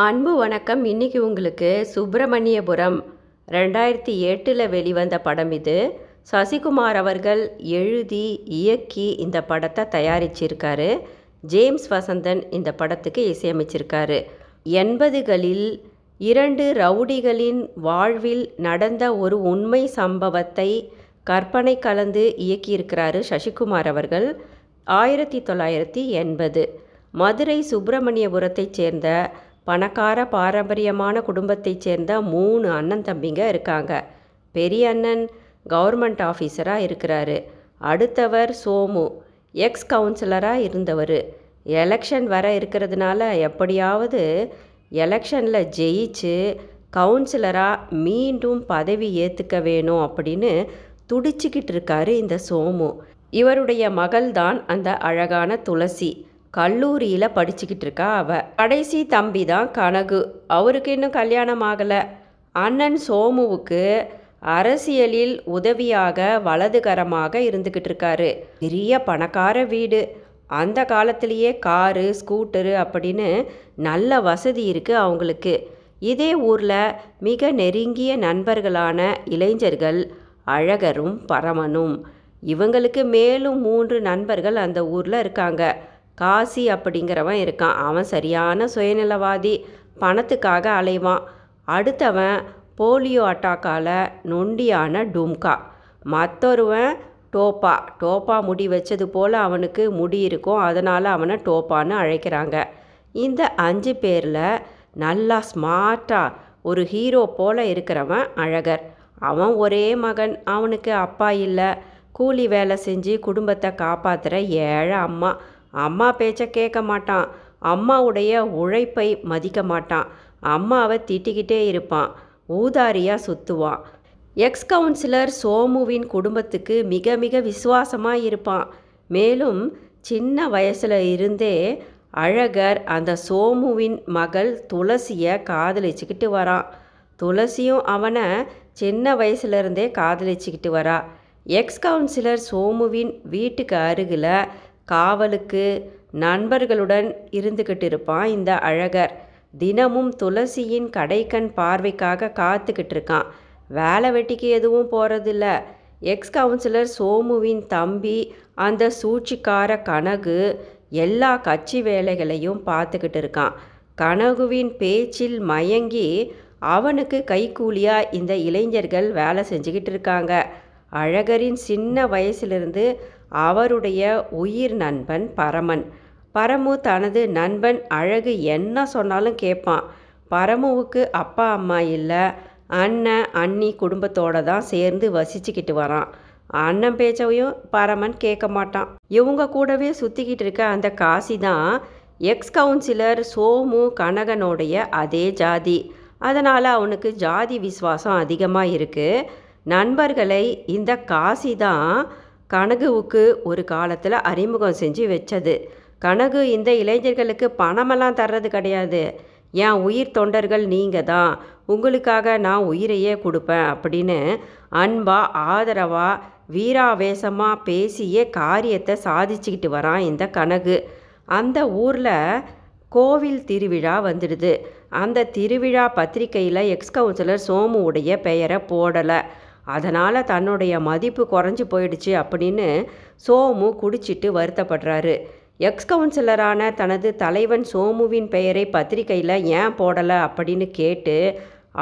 அன்பு வணக்கம். இன்னைக்கு உங்களுக்கு சுப்பிரமணியபுரம் ரெண்டாயிரத்தி எட்டில் வெளிவந்த படம் இது. சசிகுமார் அவர்கள் எழுதி இயக்கி இந்த படத்தை தயாரிச்சிருக்காரு. ஜேம்ஸ் வசந்தன் இந்த படத்துக்கு இசையமைச்சிருக்காரு. எண்பதுகளில் இரண்டு ரவுடிகளின் வாழ்வில் நடந்த ஒரு உண்மை சம்பவத்தை கற்பனை கலந்து இயக்கியிருக்கிறாரு சசிகுமார் அவர்கள். ஆயிரத்தி தொள்ளாயிரத்தி எண்பது. மதுரை சுப்பிரமணியபுரத்தைச் சேர்ந்த பணக்கார பாரம்பரியமான குடும்பத்தைச் சேர்ந்த மூணு அண்ணன் தம்பிங்க இருக்காங்க. பெரிய அண்ணன் கவர்மெண்ட் ஆஃபீஸராக இருக்கிறாரு. அடுத்தவர் சோமு எக்ஸ் கவுன்சிலராக இருந்தவர். எலெக்ஷன் வர இருக்கிறதுனால எப்படியாவது எலெக்ஷனில் ஜெயிச்சு கவுன்சிலராக மீண்டும் பதவி ஏற்றுக்க வேணும் அப்படின்னு துடிச்சிக்கிட்டு இருக்காரு இந்த சோமு. இவருடைய மகள் தான் அந்த அழகான துளசி. கல்லூரியில் படிச்சுக்கிட்டு இருக்கா அவ. கடைசி தம்பி தான் கனகு. அவருக்கு இன்னும் கல்யாணம் ஆகலை. அண்ணன் சோமுவுக்கு அரசியலில் உதவியாக வலதுகரமாக இருந்துக்கிட்டு இருக்காரு. பெரிய பணக்கார வீடு. அந்த காலத்திலேயே காரு ஸ்கூட்டரு அப்படின்னு நல்ல வசதி இருக்குது அவங்களுக்கு. இதே ஊரில் மிக நெருங்கிய நண்பர்களான இளைஞர்கள் அழகரும் பரமனும். இவங்களுக்கு மேலும் மூன்று நண்பர்கள் அந்த ஊரில் இருக்காங்க. காசி அப்படிங்கிறவன் இருக்கான். அவன் சரியான சுயநலவாதி. பணத்துக்காக அலைவான். அடுத்தவன் போலியோ அட்டாக்கால் நொண்டியான டும்கா. மற்றொருவன் டோப்பா. டோப்பா முடி வச்சது போல் அவனுக்கு முடி இருக்கும். அதனால் அவனை டோப்பான்னு அழைக்கிறாங்க. இந்த அஞ்சு பேரில் நல்லா ஸ்மார்ட்டாக ஒரு ஹீரோ போல் இருக்கிறவன் அழகர். அவன் ஒரே மகன். அவனுக்கு அப்பா இல்லை. கூலி வேலை செஞ்சு குடும்பத்தை காப்பாற்றுற ஏழை அம்மா. அம்மா பேச்சை கேட்க மாட்டான். அம்மாவுடைய உழைப்பை மதிக்க மாட்டான். அம்மாவை திட்டிக்கிட்டே இருப்பான். ஊதாரியாக சுற்றுவான் எக்ஸ் கவுன்சிலர் சோமுவின் குடும்பத்துக்கு மிக மிக விசுவாசமாக இருப்பான். மேலும் சின்ன வயசில் இருந்தே அழகர் அந்த சோமுவின் மகள் துளசியை காதலிச்சுக்கிட்டு வரான். துளசியும் அவனை சின்ன வயசுலேருந்தே காதலிச்சுக்கிட்டு வரா. எக்ஸ் கவுன்சிலர் சோமுவின் வீட்டுக்கு அருகில் காவலுக்கு நண்பர்களுடன் இருந்துக்கிட்டு இருப்பான் இந்த அழகர். தினமும் துளசியின் கடைக்கண் பார்வைக்காக காத்துக்கிட்டு இருக்கான் வேலை வெட்டிக்கு எதுவும் போகிறதில்ல எக்ஸ் கவுன்சிலர் சோமுவின் தம்பி அந்த சூழ்ச்சிக்கார கனகு எல்லா கட்சி வேலைகளையும் பார்த்துக்கிட்டு இருக்கான் கனகுவின் பேச்சில் மயங்கி அவனுக்கு கைக்கூலியாக இந்த இளைஞர்கள் வேலை செஞ்சுக்கிட்டு இருக்காங்க அழகரின் சின்ன வயசுலேருந்து அவருடைய உயிர் நண்பன் பரமன். பரமு தனது நண்பன் அழகு என்ன சொன்னாலும் கேட்பான். பரமுவுக்கு அப்பா அம்மா இல்லை. அண்ணன் அண்ணி குடும்பத்தோடு தான் சேர்ந்து வசிச்சுக்கிட்டு வரான். அண்ணன் பேச்சையும் பரமன் கேட்க மாட்டான். இவங்க கூடவே சுற்றிக்கிட்டு இருக்க அந்த காசி தான் எக்ஸ் கவுன்சிலர் சோமு கனகனுடைய அதே ஜாதி. அதனால் அவனுக்கு ஜாதி விசுவாசம் அதிகமாக இருக்குது நண்பர்களை இந்த காசி தான் கனகுவுக்கு ஒரு காலத்தில் அறிமுகம் செஞ்சு வச்சது. கனகு இந்த இளைஞர்களுக்கு பணமெல்லாம் தர்றது கிடையாது. என் உயிர் தொண்டர்கள் நீங்கள் தான். உங்களுக்காக நான் உயிரையே கொடுப்பேன் அப்படின்னு அன்பா ஆதரவாக வீராவேசமாக பேசியே காரியத்தை சாதிச்சுக்கிட்டு வரான் இந்த கனகு. அந்த ஊரில் கோவில் திருவிழா வந்துடுது. அந்த திருவிழா பத்திரிக்கையில் எக்ஸ் கவுன்சிலர் சோமுவுடைய பெயரை போடலை. அதனால் தன்னுடைய மதிப்பு குறைஞ்சி போயிடுச்சு அப்படின்னு சோமு குடிச்சிட்டு வருத்தப்படுறாரு. எக்ஸ் கவுன்சிலரான தனது தலைவன் சோமுவின் பெயரை பத்திரிக்கையில் ஏன் போடலை அப்படின்னு கேட்டு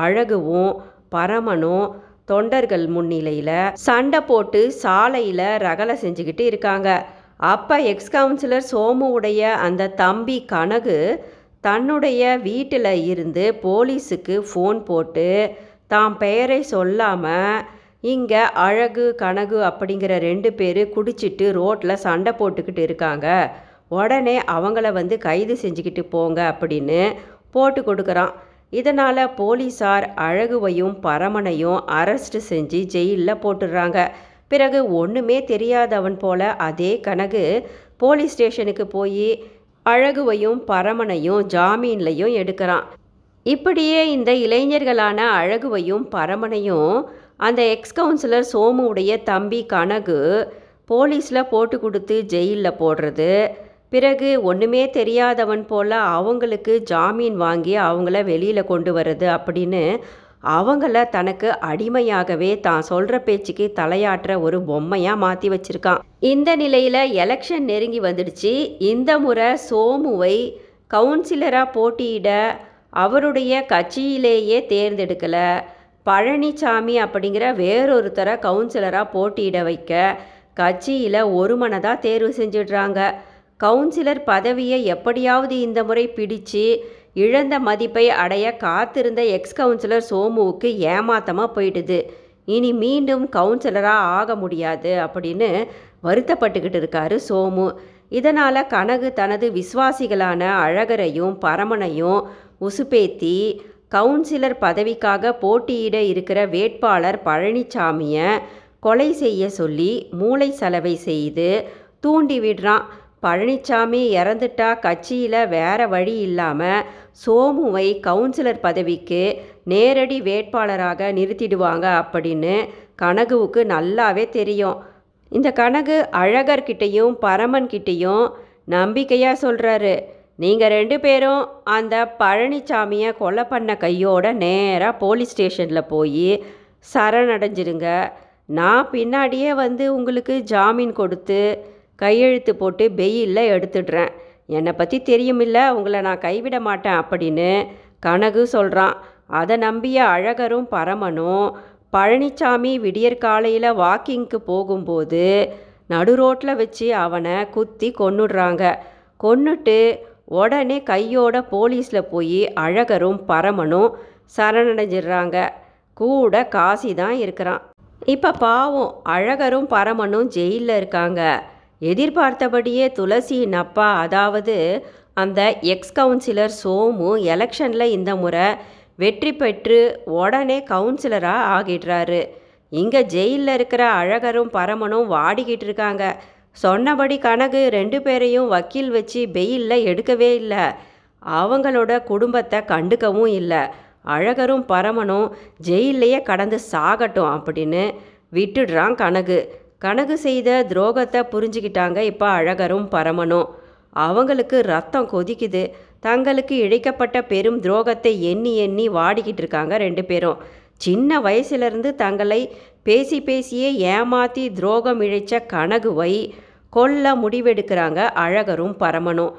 அழகுவும் பரமனும் தொண்டர்கள் முன்னிலையில் சண்டை போட்டு சாலையில் ரகலை செஞ்சுக்கிட்டு இருக்காங்க. அப்போ எக்ஸ் கவுன்சிலர் சோமுவுடைய அந்த தம்பி கனகு தன்னுடைய வீட்டில் இருந்து போலீஸுக்கு ஃபோன் போட்டு தாம் பெயரை சொல்லாமல் இங்கே அழகு கனகு அப்படிங்கிற ரெண்டு பேர் குடிச்சிட்டு ரோட்டில் சண்டை போட்டுக்கிட்டு இருக்காங்க. உடனே அவங்கள வந்து கைது செஞ்சுக்கிட்டு போங்க அப்படின்னு போட்டு கொடுக்குறான். இதனால் போலீஸார் அழகுவையும் பரமனையும் அரெஸ்ட் செஞ்சு ஜெயிலில் போட்டுடுறாங்க பிறகு ஒன்றுமே தெரியாதவன் போல அதே கனகு போலீஸ் ஸ்டேஷனுக்கு போய் அழகுவையும் பரமனையும் ஜாமீன்லையும் எடுக்கிறான். இப்படியே இந்த இளைஞர்களான அழகுவையும் பரமனையும் அந்த எக்ஸ் கவுன்சிலர் சோமுவுடைய தம்பி கனகு போலீஸில் போட்டு கொடுத்து ஜெயிலில் போடுறது. பிறகு ஒன்றுமே தெரியாதவன் போல் அவங்களுக்கு ஜாமீன் வாங்கி அவங்கள வெளியில் கொண்டு வர்றது அப்படின்னு அவங்கள தனக்கு அடிமையாகவே தான் சொல்கிற பேச்சுக்கு தலையாட்டுற ஒரு பொம்மையாக மாற்றி வச்சுருக்கான். இந்த நிலையில் எலெக்ஷன் நெருங்கி வந்துடுச்சு. இந்த முறை சோமுவை கவுன்சிலராக போட்டியிட அவருடைய கட்சியிலேயே தேர்ந்தெடுக்கலை. பழனிசாமி அப்படிங்கிற வேறொருத்தரை கவுன்சிலராக போட்டியிட வைக்க கட்சியில் ஒருமனதாக தேர்வு செஞ்சிடுறாங்க. கவுன்சிலர் பதவியை எப்படியாவது இந்த முறை பிடிச்சு இழந்த மதிப்பை அடைய காத்திருந்த எக்ஸ் கவுன்சிலர் சோமுவுக்கு ஏமாத்தமாக போயிடுது. இனி மீண்டும் கவுன்சிலராக ஆக முடியாது அப்படின்னு வருத்தப்பட்டுக்கிட்டு இருக்காரு சோமு. இதனால் கனகு தனது விசுவாசிகளான அழகரையும் பரமனையும் உசுப்பேத்தி கவுன்சிலர் பதவிக்காக போட்டியிட இருக்கிற வேட்பாளர் பழனிசாமியை கொலை செய்ய சொல்லி மூளை சலவை செய்து தூண்டி விடுறான். பழனிசாமி இறந்துட்டா கட்சியில் வேற வழி இல்லாமல் சோமுவை கவுன்சிலர் பதவிக்கு நேரடி வேட்பாளராக நிறுத்திடுவாங்க அப்படின்னு கனகுவுக்கு நல்லாவே தெரியும். இந்த கனகு அழகர்கிட்டையும் பரமன்கிட்டையும் நம்பிக்கையாக சொல்கிறாரு நீங்கள் ரெண்டு பேரும் அந்த பழனிசாமியை கொலை பண்ண கையோட நேராக போலீஸ் ஸ்டேஷனில் போய் சரணடைஞ்சிருங்க. நான் பின்னாடியே வந்து உங்களுக்கு ஜாமீன் கொடுத்து கையெழுத்து போட்டு பெயிலில் எடுத்துடுறேன். என்னை பற்றி தெரியுமில்ல உங்களை நான் கைவிட மாட்டேன் அப்படின்னு கனகு சொல்கிறான் அதை நம்பிய அழகரும் பரமனும் பழனிசாமி விடியற் காலையில் வாக்கிங்க்கு போகும்போது நடு ரோட்டில் வச்சு அவனை குத்தி கொன்னுடுறாங்க. கொன்னுட்டு உடனே கையோட போலீஸில் போய் அழகரும் பரமனும் சரணடைஞ்சிடுறாங்க. கூட காசி தான் இருக்கிறான். இப்போ பாவம் அழகரும் பரமனும் ஜெயிலில் இருக்காங்க. எதிர்பார்த்தபடியே துளசியின் அப்பா அதாவது அந்த எக்ஸ் கவுன்சிலர் சோமு எலெக்ஷனில் இந்த முறை வெற்றி பெற்று உடனே கவுன்சிலராக ஆகிடுறாரு. இங்கே ஜெயிலில் இருக்கிற அழகரும் பரமனும் வாடிக்கிட்டு இருக்காங்க. சொன்னபடி கனகு ரெண்டு பேரையும் வக்கீல் வச்சு பெயிலில் எடுக்கவே இல்லை. அவங்களோட குடும்பத்தை கண்டுக்கவும் இல்லை. அழகரும் பரமனும் ஜெயிலையே கடந்து சாகட்டும் அப்படின்னு விட்டுடுறான் கனகு. கனகு செய்த துரோகத்தை புரிஞ்சுக்கிட்டாங்க இப்போ அழகரும் பரமனும். அவங்களுக்கு ரத்தம் கொதிக்குது. தங்களுக்கு இழைக்கப்பட்ட பெரும் துரோகத்தை எண்ணி எண்ணி வாடிக்கிட்டு இருக்காங்க ரெண்டு பேரும். சின்ன வயசுலேருந்து தங்களை பேசி பேசியே ஏமாற்றி துரோகம் இழைச்ச கனகுவை கொல்ல முடிவெடுக்கிறாங்க அழகரும் பரமனும்.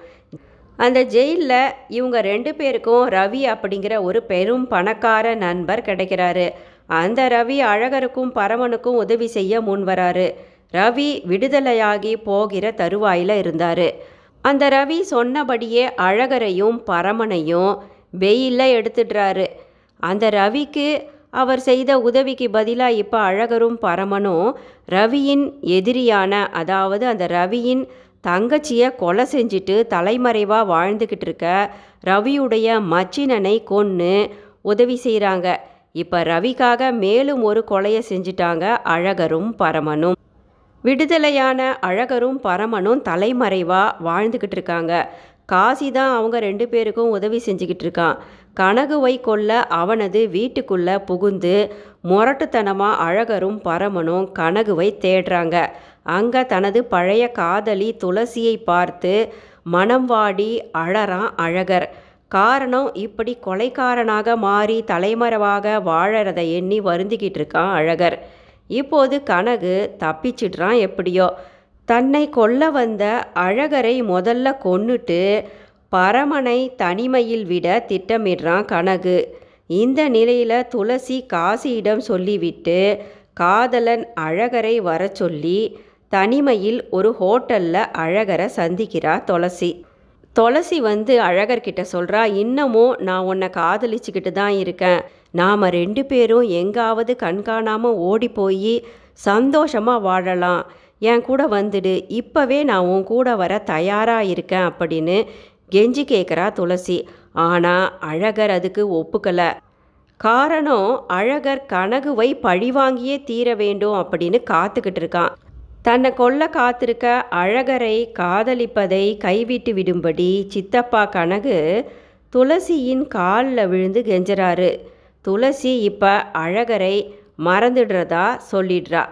அந்த ஜெயிலில் இவங்க ரெண்டு பேருக்கும் ரவி அப்படிங்கிற ஒரு பெரும் பணக்கார நண்பர் கிடைக்கிறாரு. அந்த ரவி அழகருக்கும் பரமனுக்கும் உதவி செய்ய முன்வராரு ரவி விடுதலையாகி போகிற தருவாயில் இருந்தார். அந்த ரவி சொன்னபடியே அழகரையும் பரமனையும் வெயிலில் எடுத்துடுறாரு. அந்த ரவிக்கு அவர் செய்த உதவிக்கு பதிலாக இப்போ அழகரும் பரமனும் ரவியின் எதிரியான அதாவது அந்த ரவியின் தங்கச்சியை கொலை செஞ்சுட்டு தலைமறைவாக வாழ்ந்துக்கிட்டு இருக்க ரவியுடைய மச்சினனை கொன்று உதவி செய்கிறாங்க இப்போ ரவிக்காக மேலும் ஒரு கொலையை செஞ்சிட்டாங்க அழகரும் பரமனும். விடுதலையான அழகரும் பரமனும் தலைமறைவாக வாழ்ந்துக்கிட்டு இருக்காங்க. காசி தான் அவங்க ரெண்டு பேருக்கும் உதவி செஞ்சுக்கிட்டு இருக்கான். கனகுவை கொல்ல அவனது வீட்டுக்குள்ளே புகுந்து முரட்டுத்தனமாக அழகரும் பரமனும் கனகுவை தேடுறாங்க. அங்கே தனது பழைய காதலி துளசியை பார்த்து மனம் வாடி அழறான் அழகர். காரணம் இப்படி கொலைக்காரனாக மாறி தலைமறைவாக வாழறதை எண்ணி வருந்திக்கிட்டு இருக்கான் அழகர். இப்போது கனகு தப்பிச்சிடுறான் எப்படியோ. தன்னை கொல்ல வந்த அழகரை முதல்ல கொன்னுட்டு பரமனை தனிமையில் விட திட்டமிடுறான் கனகு. இந்த நிலையில் துளசி காசியிடம் சொல்லிவிட்டு காதலன் அழகரை வர சொல்லி தனிமையில் ஒரு ஹோட்டலில் அழகரை சந்திக்கிறா துளசி. துளசி வந்து அழகர்கிட்ட சொல்கிறா இன்னமும் நான் உன்னை காதலிச்சுக்கிட்டு தான் இருக்கேன். நாம் ரெண்டு பேரும் எங்காவது கண்காணாமல் ஓடி போய் சந்தோஷமாக வாழலாம். என் கூட வந்துடு. இப்போவே நான் உன் கூட வர தயாராக இருக்கேன் அப்படின்னு கெஞ்சி கேட்குறா துளசி. ஆனால் அழகர் அதுக்கு ஒப்புக்கலை. காரணம் அழகர் கனகுவை பழிவாங்கியே தீர வேண்டும் அப்படின்னு காத்துக்கிட்டு இருக்கான். தன்னை கொல்ல காத்திருக்க அழகரை காதலிப்பதை கைவிட்டு விடும்படி சித்தப்பா கனகு துளசியின் காலில் விழுந்து கெஞ்சறாரு. துளசி இப்போ அழகரை மறந்துடுறதா சொல்லிடுறா.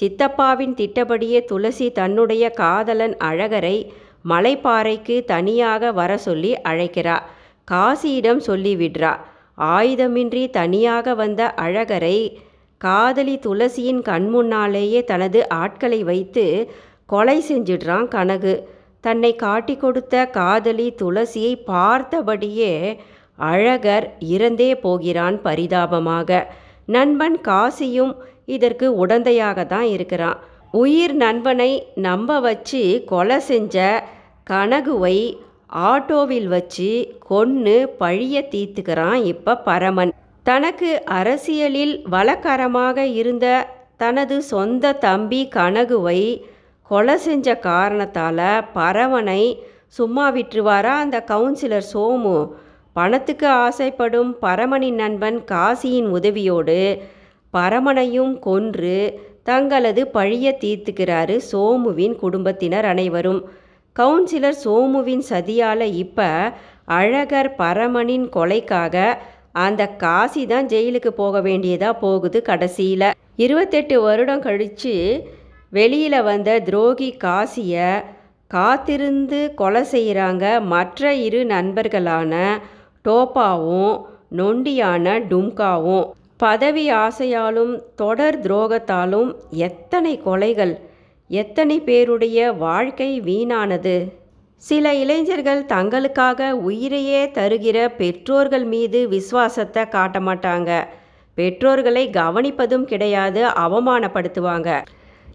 சித்தப்பாவின் திட்டப்படியே துளசி தன்னுடைய காதலன் அழகரை மலைப்பாறைக்கு தனியாக வர சொல்லி அழைக்கிறா காசியிடம் சொல்லி விடுறா ஆயுதமின்றி தனியாக வந்த அழகரை காதலி துளசியின் கண்முன்னாலேயே தனது ஆட்களை வைத்து கொலை செஞ்சிடுறான் கனகு. தன்னை காட்டி கொடுத்த காதலி துளசியை பார்த்தபடியே அழகர் இறந்தே போகிறான் பரிதாபமாக. நண்பன் காசியும் இதற்கு உடந்தையாக தான் இருக்கிறான். உயிர் நண்பனை நம்ப வச்சு கொலை செஞ்ச கனகுவை ஆட்டோவில் வச்சு கொன்று பழிய தீர்த்துக்கிறான் இப்போ பரமன். தனக்கு அரசியலில் வழக்கரமாக இருந்த தனது சொந்த தம்பி கனகுவை கொலை செஞ்ச காரணத்தால் பரவனை சும்மா விட்டுருவாரா அந்த கவுன்சிலர் சோமு? பணத்துக்கு ஆசைப்படும் பரமனின் நண்பன் காசியின் உதவியோடு பரமனையும் கொன்று தங்களது பழிய தீர்த்துக்கிறாரு சோமுவின் குடும்பத்தினர் அனைவரும். கவுன்சிலர் சோமுவின் சதியால் இப்போ அழகர் பரமனின் கொலைக்காக அந்த காசி தான் ஜெயிலுக்கு போக வேண்டியதாக போகுது கடைசியில். இருபத்தெட்டு வருடம் கழித்து வெளியில் வந்த துரோகி காசியை காத்திருந்து கொலை செய்கிறாங்க மற்ற இரு நண்பர்களான டோப்பாவும் நொண்டியான டும்காவும். பதவி ஆசையாலும் தொடர் துரோகத்தாலும் எத்தனை கொலைகள் எத்தனை பேருடைய வாழ்க்கை வீணானது? சில இளைஞர்கள் தங்களுக்காக உயிரையே தருகிற பெற்றோர்கள் மீது விசுவாசத்தை காட்ட மாட்டாங்க. பெற்றோர்களை கவனிப்பதும் கிடையாது அவமானப்படுத்துவாங்க.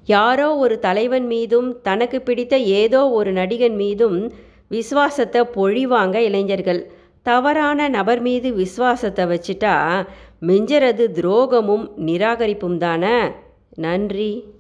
யாரோ ஒரு தலைவன் மீதும் தனக்கு பிடித்த ஏதோ ஒரு நடிகன் மீதும் விசுவாசத்தை பொழிவாங்க இளைஞர்கள். தவறான நபர் மீது விசுவாசத்தை வச்சுட்டா மிஞ்சறது துரோகமும் நிராகரிப்பும் தானே? நன்றி.